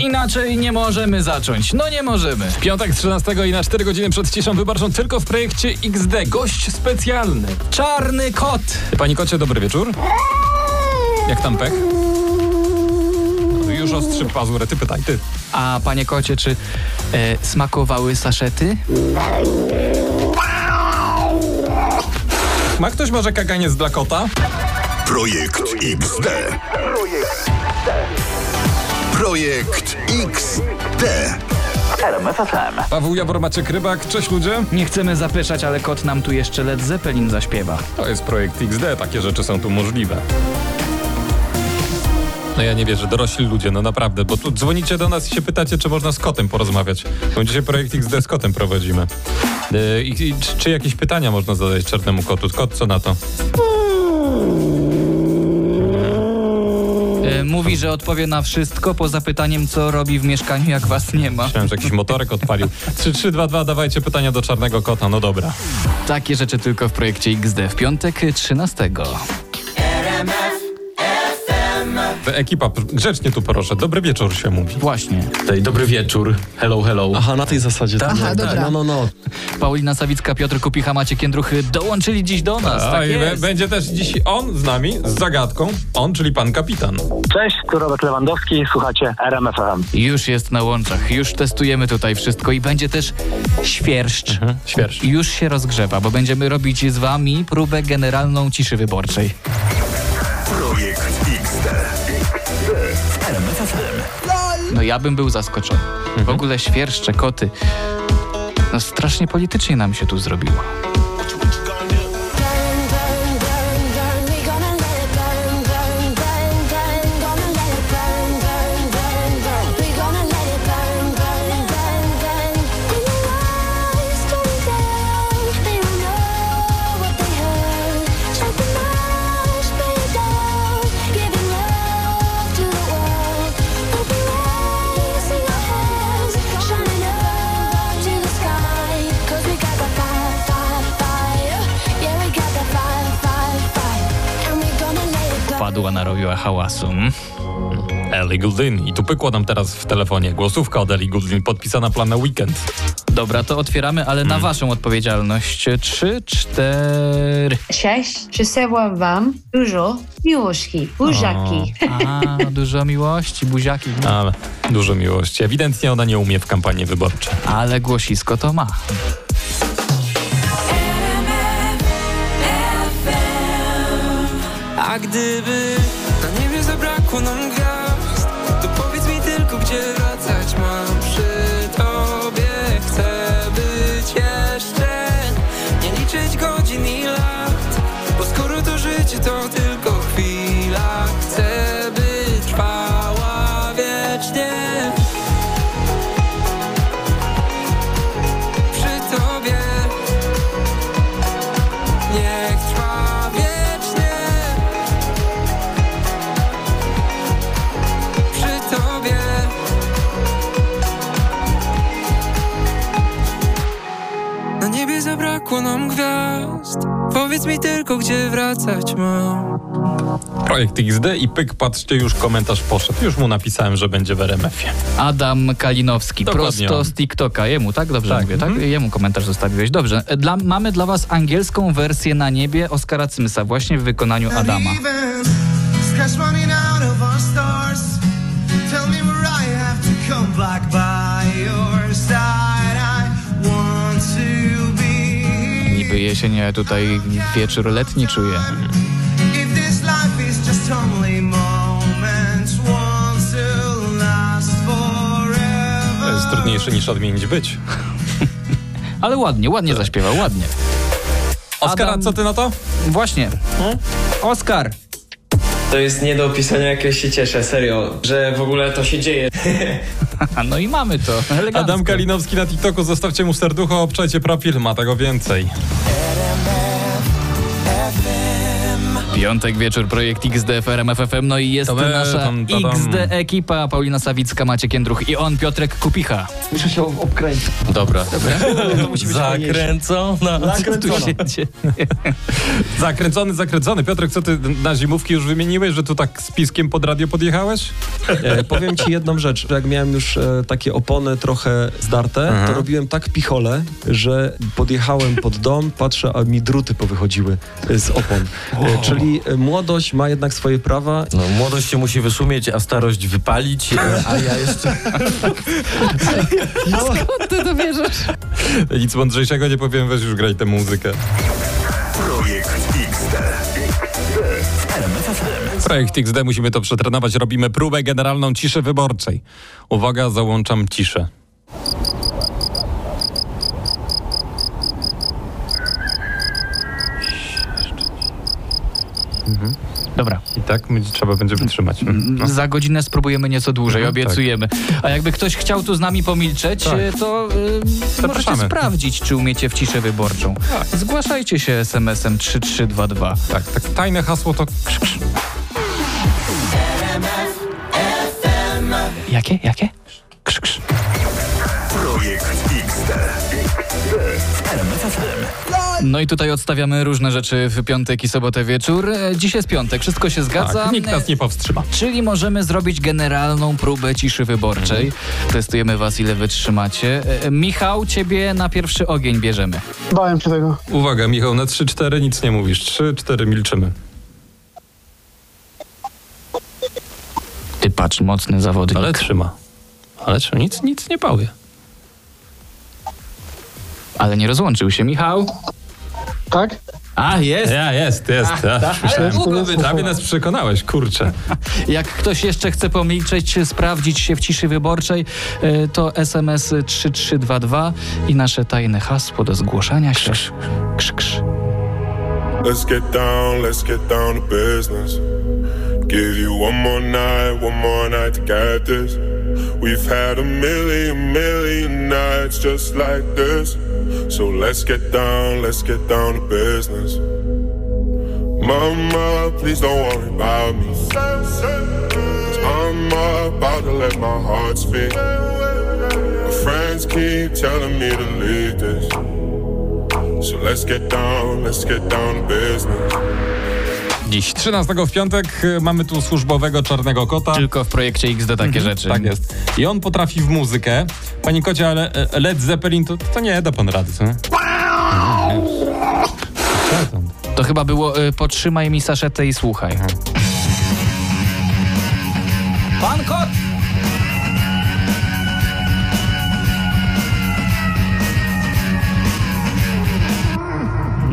Inaczej nie możemy zacząć. No nie możemy. W piątek 13 i na 4 godziny przed ciszą wyborczą tylko w projekcie XD. Gość specjalny. Czarny kot. Panie kocie, dobry wieczór. Jak tam pech? No, już ostrzy pazurę, ty pytaj, ty. A panie kocie, czy e, smakowały saszety? Ma ktoś może kaganiec dla kota? Projekt XD. Projekt XD. Paweł Jabor, Maciek Rybak, cześć ludzie. Nie chcemy zapeszać, ale kot nam tu jeszcze Led Zeppelin zaśpiewa. To jest projekt XD, takie rzeczy są tu możliwe. No ja nie wierzę, dorośli ludzie, no naprawdę, bo tu dzwonicie do nas i się pytacie, czy można z kotem porozmawiać. Bo dzisiaj projekt XD z kotem prowadzimy. Yy, I, i czy, czy jakieś pytania można zadać czarnemu kotu? Kot, co na to? Mówi, że odpowie na wszystko poza pytaniem, co robi w mieszkaniu, jak was nie ma. Myślałem, że jakiś motorek odpalił. 3, 3, 2, 2, dawajcie pytania do czarnego kota, no dobra. Takie rzeczy tylko w projekcie XD w piątek 13. Ekipa, grzecznie tu proszę, dobry wieczór się mówi. Właśnie. Tutaj, dobry wieczór. Hello, hello. Aha, na tej zasadzie. tak. Aha, dobra. No, no, no. Paulina Sawicka, Piotr Kupicha, Maciek Jędruchy dołączyli dziś do nas. A, tak jest. będzie też dziś on z nami, z zagadką. On, czyli pan kapitan. Cześć, tu Robert Lewandowski, słuchacie RMFM. Już jest na łączach, już testujemy tutaj wszystko i będzie też świerszcz. Świerszcz. Już się rozgrzewa, bo będziemy robić z wami próbę generalną ciszy wyborczej. Projekt XD. No ja bym był zaskoczony. W ogóle świerszcze, koty. No strasznie politycznie nam się tu zrobiło. Hałasu. Ellie Goulding. I tu pykło nam teraz w telefonie. Głosówka od Ellie Goulding, podpisana plan na weekend. Dobra, to otwieramy, ale na waszą odpowiedzialność. Trzy, cztery. Cześć, przesyłam wam dużo miłości, buziaki. A, dużo miłości, buziaki. Ale dużo miłości. Ewidentnie ona nie umie w kampanii wyborczej. Ale głosisko to ma. A gdyby na niebie zabrakło nam gwiazd, to zabrakło nam gwiazd. Powiedz mi tylko, gdzie wracać mam. Projekt XD i pyk, patrzcie, już komentarz poszedł. Już mu napisałem, że będzie w RMF-ie. Adam Kalinowski, Dokładnie prosto on. z TikToka. Jemu, tak? Dobrze Tak, mówię, tak? mhm. Jemu komentarz zostawiłeś. Dobrze. E, Dla, mamy dla was angielską wersję na niebie Oskara Cymsa, właśnie w wykonaniu Adama. Tell me where I have to come back jesień, a tutaj wieczór letni czuję. To jest trudniejsze niż odmienić być. Ale ładnie, ładnie zaśpiewał, ładnie. Oskar, a Adam- co ty na to? Właśnie. Oskar, To jest nie do opisania, jak ja się cieszę, serio, że w ogóle to się dzieje. No i mamy to. Elegancko. Adam Kalinowski na TikToku, zostawcie mu serducho, obczajcie profil, ma tego więcej. Piątek wieczór, projekt XD w RMF FM, no i jest nasza tam, ta, tam. XD ekipa, Paulina Sawicka, Maciek Jędruch i on, Piotrek Kupicha. Dobra. Zakręcona. Tu się dzieje. Zakręcony, zakręcony. Piotrek, co ty na zimówki już wymieniłeś, że tu tak z piskiem pod radio podjechałeś? E, powiem ci jedną rzecz. Jak miałem już e, takie opony trochę zdarte, to robiłem tak pichole, że podjechałem pod dom, patrzę, a mi druty powychodziły e, z opon. E, czyli e, młodość ma jednak swoje prawa. No, młodość się musi wyszumieć, a starość wypalić, e, a ja jeszcze... Ty to bierzesz? Nic mądrzejszego nie powiem, weź już graj tę muzykę. Projekt XD. Projekt XD, musimy to przetrenować. Robimy próbę generalną ciszy wyborczej. Uwaga, załączam ciszę. Dobra, I tak my, trzeba będzie wytrzymać. No. za godzinę spróbujemy nieco dłużej, Mhm, obiecujemy. A jakby ktoś chciał tu z nami pomilczeć, Tak. e, to e, możecie sprawdzić, czy umiecie w ciszę wyborczą. Zgłaszajcie się SMS-em 3322. Tak, tak, tajne hasło to krz, krz. Jakie? Jakie? No i tutaj odstawiamy różne rzeczy w piątek i sobotę wieczór. E, Dziś jest piątek, wszystko się zgadza. Tak, nikt nas nie powstrzyma. Czyli możemy zrobić generalną próbę ciszy wyborczej. Mhm. Testujemy was, ile wytrzymacie. E, Michał, ciebie na pierwszy ogień bierzemy. Bałem się tego. Uwaga, Michał, na 3-4 nic nie mówisz. 3-4 milczymy. Ty patrz, mocny zawodnik. Ale trzyma. Ale trzyma, nic, nic nie powie. Ale nie rozłączył się, Michał. Tak? A, jest. Ja, jest, jest. Ja, już myślałem, długo by prawie nas przekonałeś, kurczę. Jak ktoś jeszcze chce pomilczeć, sprawdzić się w ciszy wyborczej, e, to SMS 3322 i nasze tajne hasło do zgłoszenia się. Krz, krz. Let's get down, let's get down to business. Give you one more night, one more night to get this. We've had a million, million nights just like this. So let's get down, let's get down to business. Mama, please don't worry about me. Cause I'm about to let my heart speak. My friends keep telling me to leave this. So let's get down, let's get down to business. Dziś, 13 w piątek, y, mamy tu służbowego czarnego kota. Tylko w projekcie XD takie rzeczy. Tak jest. I on potrafi w muzykę. Pani Kocie, ale e, Led Zeppelin to, to nie da pan rady, co? To chyba było y, potrzymaj mi saszetę i słuchaj. Pan kot!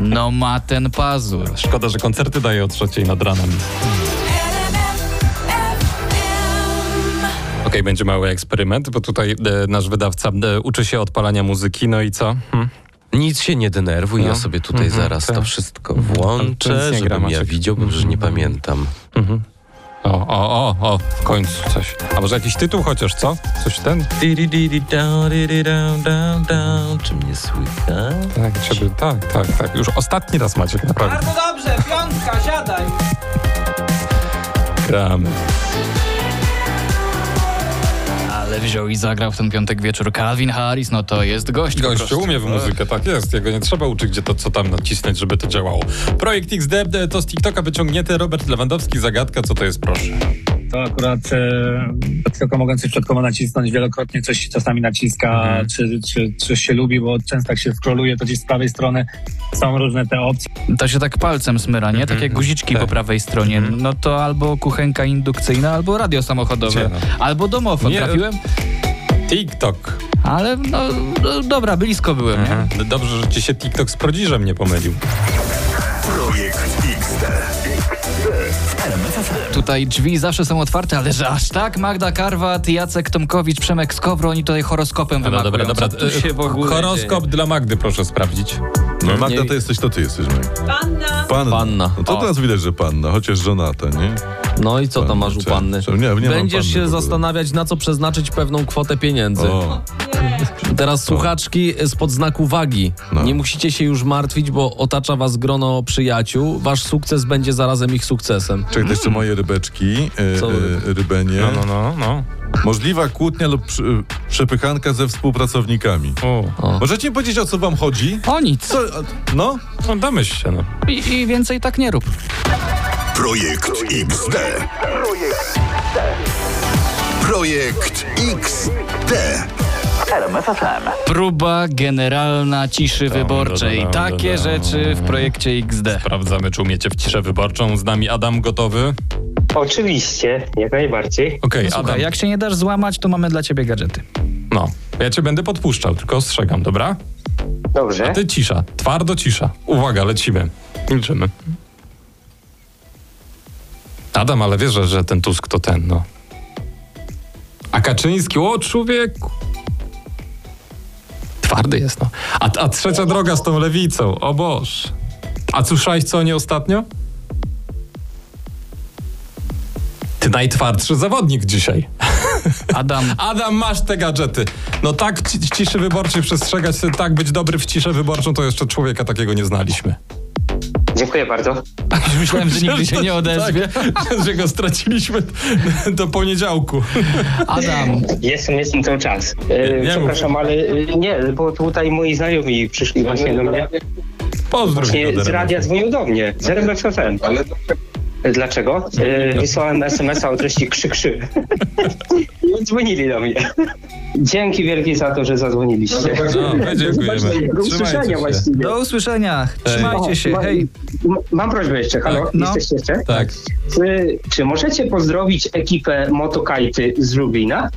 No ma ten pazur. Szkoda, że koncerty daje o trzeciej nad ranem. Okej, będzie mały eksperyment, bo tutaj e, nasz wydawca e, uczy się odpalania muzyki, no i co? Hm? Nic się nie denerwuj, No. ja sobie tutaj Mhm, zaraz tak. to wszystko To włączę, gra, żebym ja widział, bo już nie pamiętam. Mhm. O, o, o, o, w końcu coś. A może jakiś tytuł chociaż, co? Coś ten? Czy mnie słychać? Tak, żeby, tak, tak, tak. Już ostatni raz Maciek, naprawdę. dobrze, piątka, siadaj! Gramy. Wziął i zagrał w ten piątek wieczór Calvin Harris, no to jest gość. prostu. umie w muzykę, tak jest. Jego nie trzeba uczyć, gdzie to, co tam nacisnąć, żeby to działało. Projekt XD to z TikToka wyciągnięty. Robert Lewandowski, zagadka, co to jest, proszę. To akurat e, tylko mogę coś przed komu nacisnąć, wielokrotnie coś czasami naciska, Mhm. czy, czy coś się lubi, bo często jak się scrolluje, to gdzieś z prawej strony są różne te opcje. To się tak palcem smyra, nie? Tak jak guziczki Tak. po prawej stronie. No to albo kuchenka indukcyjna, albo radio samochodowe. No? Albo domofon. Nie, Trafiłem? TikTok. Ale no, no dobra, blisko byłem, nie? Mhm. Dobrze, że ci się TikTok z Prodiżem nie pomylił. Tutaj drzwi zawsze są otwarte, ale że aż tak? Magda Karwat, Jacek Tomkowicz, Przemek Skowro, oni tutaj horoskopem No wymakują. dobra, dobra. W ogóle Horoskop dla Magdy proszę sprawdzić. No Magda to jesteś, to ty jesteś, Magda. Panna. Panna. Panna. No to O. teraz widać, że panna, chociaż żonata, nie? No i co tam Panna, masz u panny? czemu nie- nie Będziesz panny się zastanawiać, na co przeznaczyć pewną kwotę pieniędzy. O, Teraz słuchaczki spod znaku wagi. Nie musicie się już martwić, bo otacza was grono przyjaciół. Wasz sukces będzie zarazem ich sukcesem. Czekaj, to jeszcze moje rybeczki, e, Co e, rybenie. No, no, no, no. Możliwa kłótnia lub przy, przepychanka ze współpracownikami. O. Możecie mi powiedzieć, o co wam chodzi? O nic. Co, no? No domyśl się, no. I, I więcej tak nie rób. Projekt XD. Projekt XD. Próba generalna ciszy wyborczej. Takie rzeczy w projekcie XD. Sprawdzamy, czy umiecie w ciszę wyborczą. Z nami Adam gotowy. Oczywiście, jak najbardziej. Okej, No Słuchaj, Adam. jak się nie dasz złamać, to mamy dla ciebie gadżety. No, ja cię będę podpuszczał, tylko ostrzegam, dobra? Dobrze. A ty cisza, twardo cisza. Uwaga, lecimy. Milczymy. Adam, ale wiesz, że, że ten Tusk to ten, no. A Kaczyński, o człowieku. Twardy jest, no. A, a trzecia droga z tą lewicą, o Boż. A słyszałeś co nie ostatnio? Ty najtwardszy zawodnik dzisiaj. Adam. Adam, masz te gadżety. No tak ci- ciszy wyborczej przestrzegać, tak być dobry w ciszę wyborczą, to jeszcze człowieka takiego nie znaliśmy. Dziękuję bardzo. Myślałem, że nigdy się nie odezwie. Tak, że go straciliśmy do poniedziałku. Adam. Jestem, jestem cały czas. E, Nie przepraszam, ale e, nie, bo tutaj moi znajomi przyszli właśnie do mnie. Pozdrów Właśnie go, z radia dzwonił do mnie, z RMF FM. Dlaczego? E, wysłałem SMS-a o treści krzy krzy. I dzwonili do mnie. Dzięki wielkie za to, że zadzwoniliście. No, my dziękujemy. Do usłyszenia właściwie. Do usłyszenia. Trzymajcie się. Ma- Hej. Mam prośbę jeszcze, halo? No. Jesteście jeszcze? Tak. Czy, czy możecie pozdrowić ekipę Motokajty z Lublina?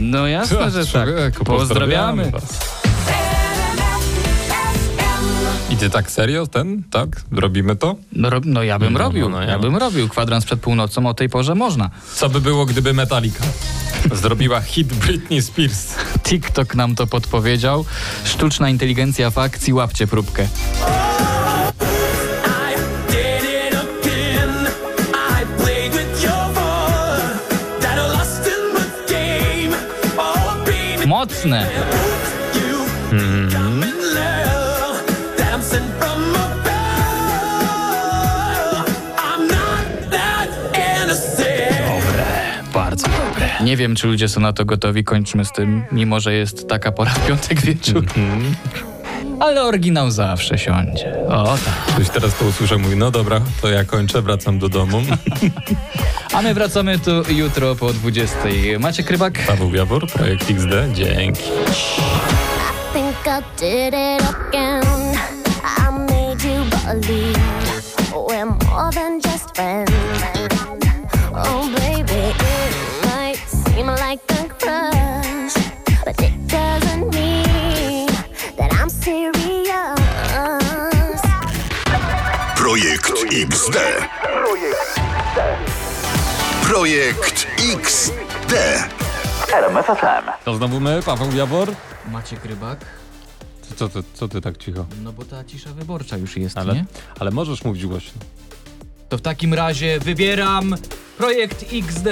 No jasne, że tak. Człowieku, Pozdrawiamy. I ty tak serio ten? Tak? Robimy to? No, no ja bym No, no, robił. no, ja ja no. bym robił. Kwadrans przed północą o tej porze można. Co by było, gdyby Metallica zrobiła hit Britney Spears? TikTok nam to podpowiedział. Sztuczna inteligencja w akcji. Łapcie próbkę. Mocne. Nie wiem, czy ludzie są na to gotowi. Kończmy z tym, mimo że jest taka pora w piątek wieczór. Ale oryginał zawsze siądzie. O tak. Ktoś teraz to usłyszę, mówi, no dobra, to ja kończę, wracam do domu. A my wracamy tu jutro po 20. Macie krybak? Paweł Jabor, projekt XD, dzięki. think I XD. Projekt XD. To znowu my, Paweł Jabor? Macie krybak? Co ty, co ty tak cicho? No bo ta cisza wyborcza już jest, Ale, nie? ale możesz mówić głośno. To w takim razie wybieram projekt XD.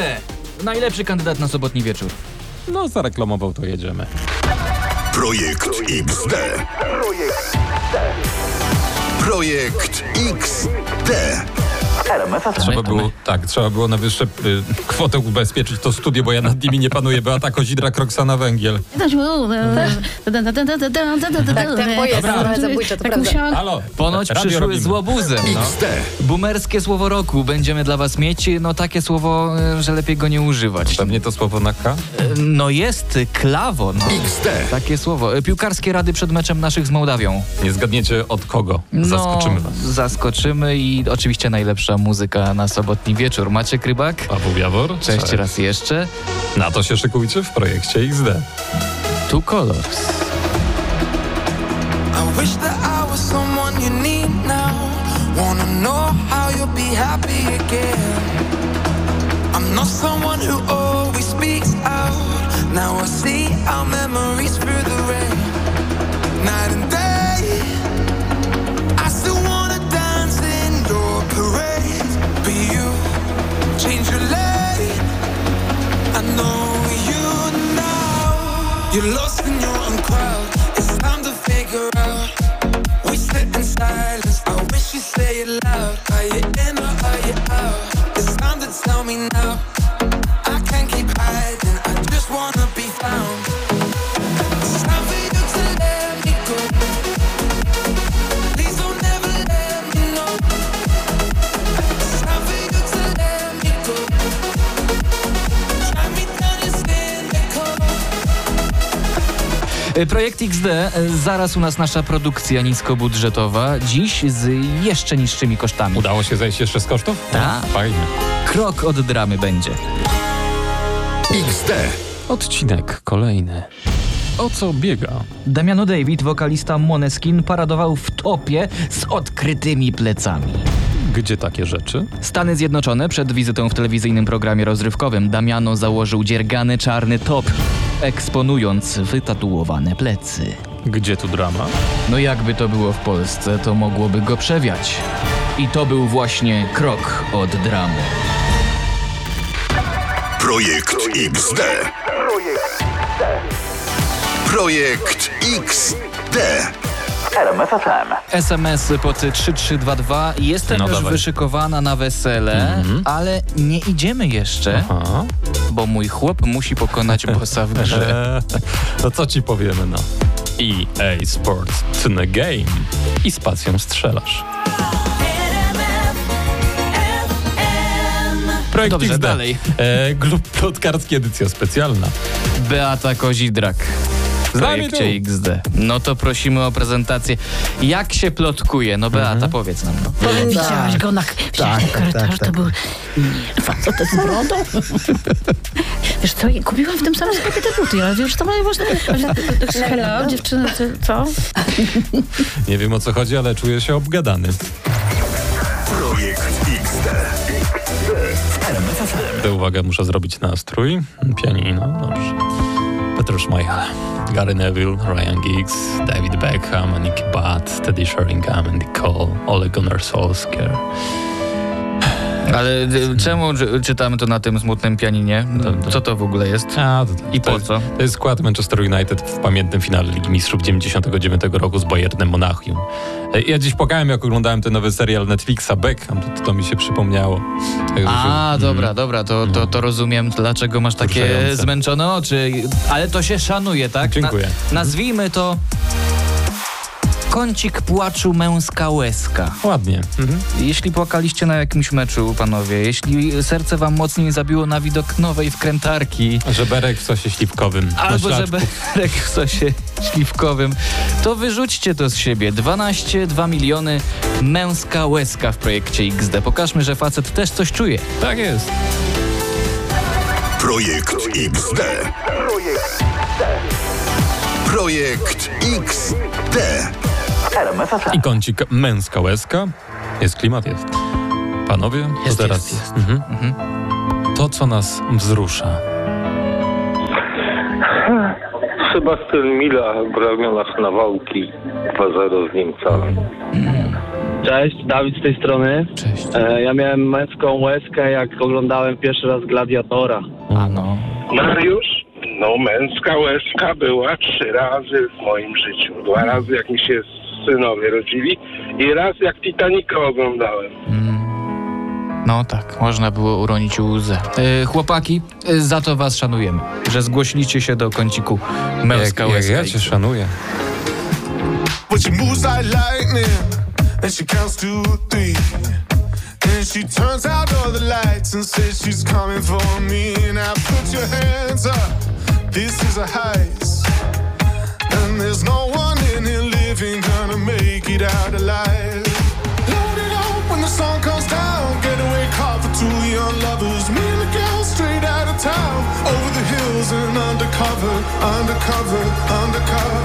Najlepszy kandydat na sobotni wieczór. No, zareklamował, to jedziemy. Projekt XD. Projekt XD. There. Trzeba było, tak, trzeba było na wyższe y, kwotę ubezpieczyć to studio, bo ja nad nimi nie panuję. Beata Kozidra, Roxana Węgiel. Tak, tempo jest trochę zabójcze, to Tak prawda. musiałam... Halo, Ponoć radio przyszły robimy. z łobuzem. No. Boomerskie słowo roku będziemy dla was mieć. No takie słowo, e, że lepiej go nie używać. Pewnie to słowo na K? E, No jest, klawo. No. Takie słowo. E, Piłkarskie rady przed meczem naszych z Mołdawią. Nie zgadniecie od kogo. Zaskoczymy was. No, zaskoczymy i oczywiście najlepsza muzyka na sobotni wieczór. Macie Krybak? Paweł Jawor. Cześć, raz jeszcze. Na to się szykujcie w projekcie XD. Two Colors. I wish that I was someone you need now. Wanna know how you'll be happy again. I'm not someone who always speaks out. Now I see our memories through the rain. Night and day. You're lost in your Y, zaraz u nas nasza produkcja niskobudżetowa, dziś z jeszcze niższymi kosztami. Udało się zejść jeszcze z kosztów? Tak. Fajnie. Krok od dramy będzie. XD. Odcinek kolejny. O co biega? Damiano David, wokalista Moneskin, paradował w topie z odkrytymi plecami. Gdzie takie rzeczy? Stany Zjednoczone przed wizytą w telewizyjnym programie rozrywkowym Damiano założył dziergany czarny top, eksponując wytatuowane plecy. Gdzie tu drama? No jakby to było w Polsce, to mogłoby go przewiać. I to był właśnie krok od dramy. Projekt XD. Projekt XD. SMS pod 3322. Jestem No już dawaj. wyszykowana na wesele, ale nie idziemy jeszcze, Aha. bo mój chłop musi pokonać bossa w grze. No co ci powiemy, no. EA Sports to the game. I spacją strzelasz. Projekt Dobrze, XD. dalej. E, klub plotkarski edycja specjalna. Beata Kozidrak. W projekcie XD. No to prosimy o prezentację. Jak się plotkuje? No Beata, Mhm. powiedz nam. No. Widziałaś go na Tak, tak, tak, korytarzu, tak, to był nie, facet z brodą. Wiesz co, kupiłam w tym samym sklepie te buty, ale już to mają właśnie... Hello, dziewczyny, co? Nie wiem o co chodzi, ale czuję się obgadany. Projekt XD. Te uwaga, muszę zrobić nastrój. Pianino, dobrze. Petr Schmeichel, Gary Neville, Ryan Giggs, David Beckham, Nicky Butt, Teddy Sheringham, Andy Cole, Ole Gunnar Solskjaer. Ale y, czemu czy- czytamy to na tym smutnym pianinie? Co to w ogóle jest? A, to, I to po jest, co? To jest skład Manchester United w pamiętnym finale Ligi Mistrzów 99 roku z Bayernem Monachium. E, Ja dziś płakałem, jak oglądałem ten nowy serial Netflixa Beckham, to, to mi się przypomniało. Także się- A, mm. dobra, dobra, to, to, to rozumiem, dlaczego masz takie zmęczone oczy. Ale to się szanuje, tak? Dziękuję. nazwijmy to kącik płaczu męska łezka. Ładnie. Mhm. Jeśli płakaliście na jakimś meczu, panowie, jeśli serce wam mocniej zabiło na widok nowej wkrętarki, Żeberek w sosie śliwkowym. albo żeberek w sosie śliwkowym, to wyrzućcie to z siebie. 12, 2 miliony, męska łezka w projekcie XD. Pokażmy, że facet też coś czuje. Tak jest. Projekt XD. Projekt XD. I kącik męska łezka. Jest klimat, jest. Panowie, Jest, to teraz jest, jest. Mhm. Mhm. to, co nas wzrusza. Sebastian Mila w ramionach Nawałki 2-0 z Niemcami. Cześć, Dawid z tej strony. Cześć. E, ja miałem męską łezkę, jak oglądałem pierwszy raz Gladiatora. A no. Mariusz, no męska łezka była trzy razy w moim życiu. Dwa razy jak mi się synowie rodzili i raz jak Titanica oglądałem. No tak, można było uronić łzę. E, chłopaki, e, za to was szanujemy, że zgłosiliście się do kąciku męska Jak, jak ja cię szanuję. She and turns out all the lights and says she's coming for me. Now put your hands up, this is a heist. And there's no one living gonna make it out alive. Load it up when the sun comes down. Getaway car for two young lovers. Me and the girl straight out of town. Over the hills and undercover, undercover, undercover.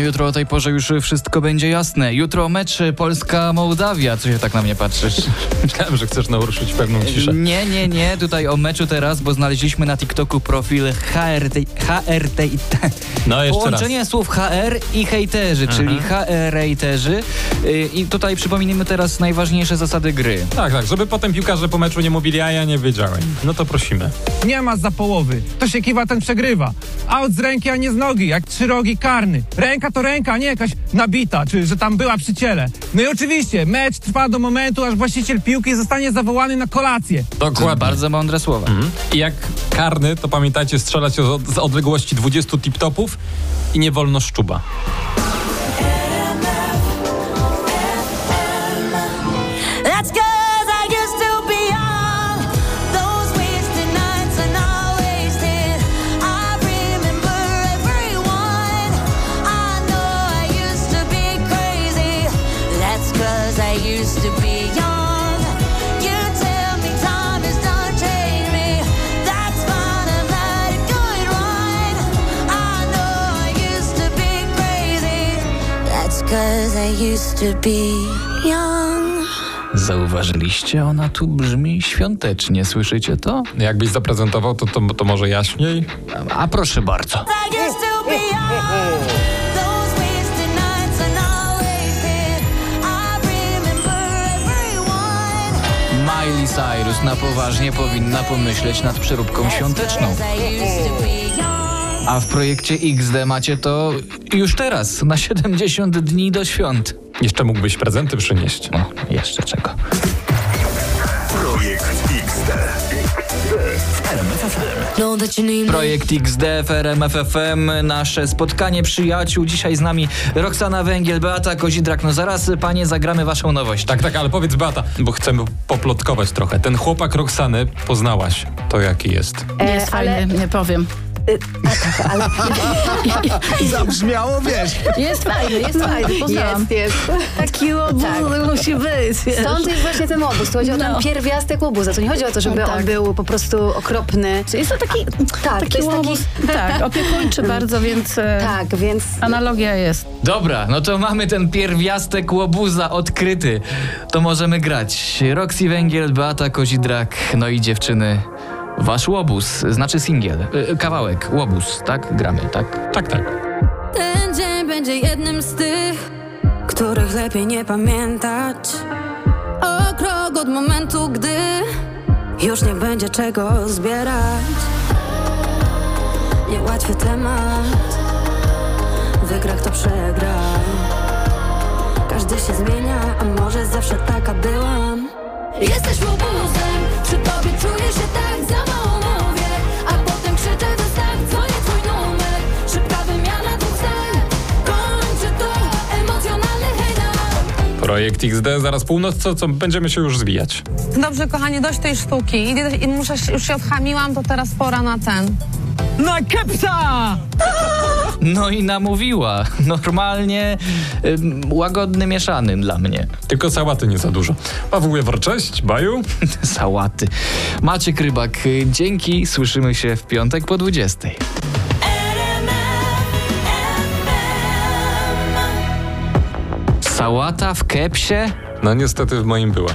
No jutro o tej porze już wszystko będzie jasne. Jutro mecz Polska-Mołdawia. Co się tak na mnie patrzysz? Myślałem, że chcesz naruszyć pewną ciszę. Nie, nie, nie. Tutaj o meczu teraz, bo znaleźliśmy na TikToku profil HRT... HRT No jeszcze Połączenie raz. słów HR i hejterzy, czyli HR-hejterzy. Y, I tutaj przypominamy teraz najważniejsze zasady gry. Tak, tak, żeby potem piłkarze po meczu nie mówili, a ja nie wiedziałem. No to prosimy. Nie ma za połowy. To się kiwa, ten przegrywa. Out z ręki, a nie z nogi, jak trzyrogi karny. Ręka to ręka, a nie jakaś nabita, czy że tam była przy ciele. No i oczywiście, mecz trwa do momentu, aż właściciel piłki zostanie zawołany na kolację. Dokładnie. Bardzo mądre słowa. I jak karny, to pamiętajcie strzelać z odległości 20 tip-topów i nie wolno szczuba. Zauważyliście? Ona tu brzmi świątecznie. Słyszycie to? Jakbyś zaprezentował, to, to, to może jaśniej? A proszę bardzo. Miley Cyrus na poważnie powinna pomyśleć nad przeróbką świąteczną. A w projekcie XD macie to już teraz, na 70 dni do świąt. Jeszcze mógłbyś prezenty przynieść. No, jeszcze czego. Projekt XD. Projekt XD, FFM, nasze spotkanie przyjaciół. Dzisiaj z nami Roxana Węgiel, Beata Kozidrak. No zaraz, panie, zagramy waszą nowość. Tak, tak, ale powiedz Beata, bo chcemy poplotkować trochę. Ten chłopak Roxany poznałaś. To jaki jest? Jest fajny, nie powiem. Zabrzmiało, wiesz. Jest fajny, jest fajny, poznałam. Jest, jest. Taki obóz musi być. wiesz. Stąd jest właśnie ten obóz. To chodzi o ten No. pierwiastek łobuza. To nie chodzi o to, żeby No tak. on był po prostu okropny. Jest to taki, Tak, taki to jest taki... łobuz, tak, opiekuńczy bardzo, więc e, Tak, więc analogia jest. Dobra, no to mamy ten pierwiastek łobuza odkryty. To możemy grać. Roxy Węgiel, Beata Kozidrak, no i dziewczyny. Wasz łobuz, znaczy singiel, y, kawałek, łobuz, tak? Gramy, tak? Tak, tak. Ten dzień będzie jednym z tych, których lepiej nie pamiętać. O krok od momentu, gdy już nie będzie czego zbierać. Niełatwy temat, wygra kto przegra. Każdy się zmienia, a może zawsze taka byłam. Jesteś łobuzem, przy tobie czuję się tak Projekt XD, zaraz północ, co, co będziemy się już zwijać. Dobrze, kochanie, dość tej sztuki. I muszę, już się odchamiłam, to teraz pora na ten. Na kepsa! No i namówiła. Normalnie ym, łagodny mieszany dla mnie. Tylko sałaty nie za dużo. Paweł Jewor, cześć, baju. Sałaty. Maciek Rybak, y, dzięki. Słyszymy się w piątek po 20. Sałata w kepsie? No niestety w moim była.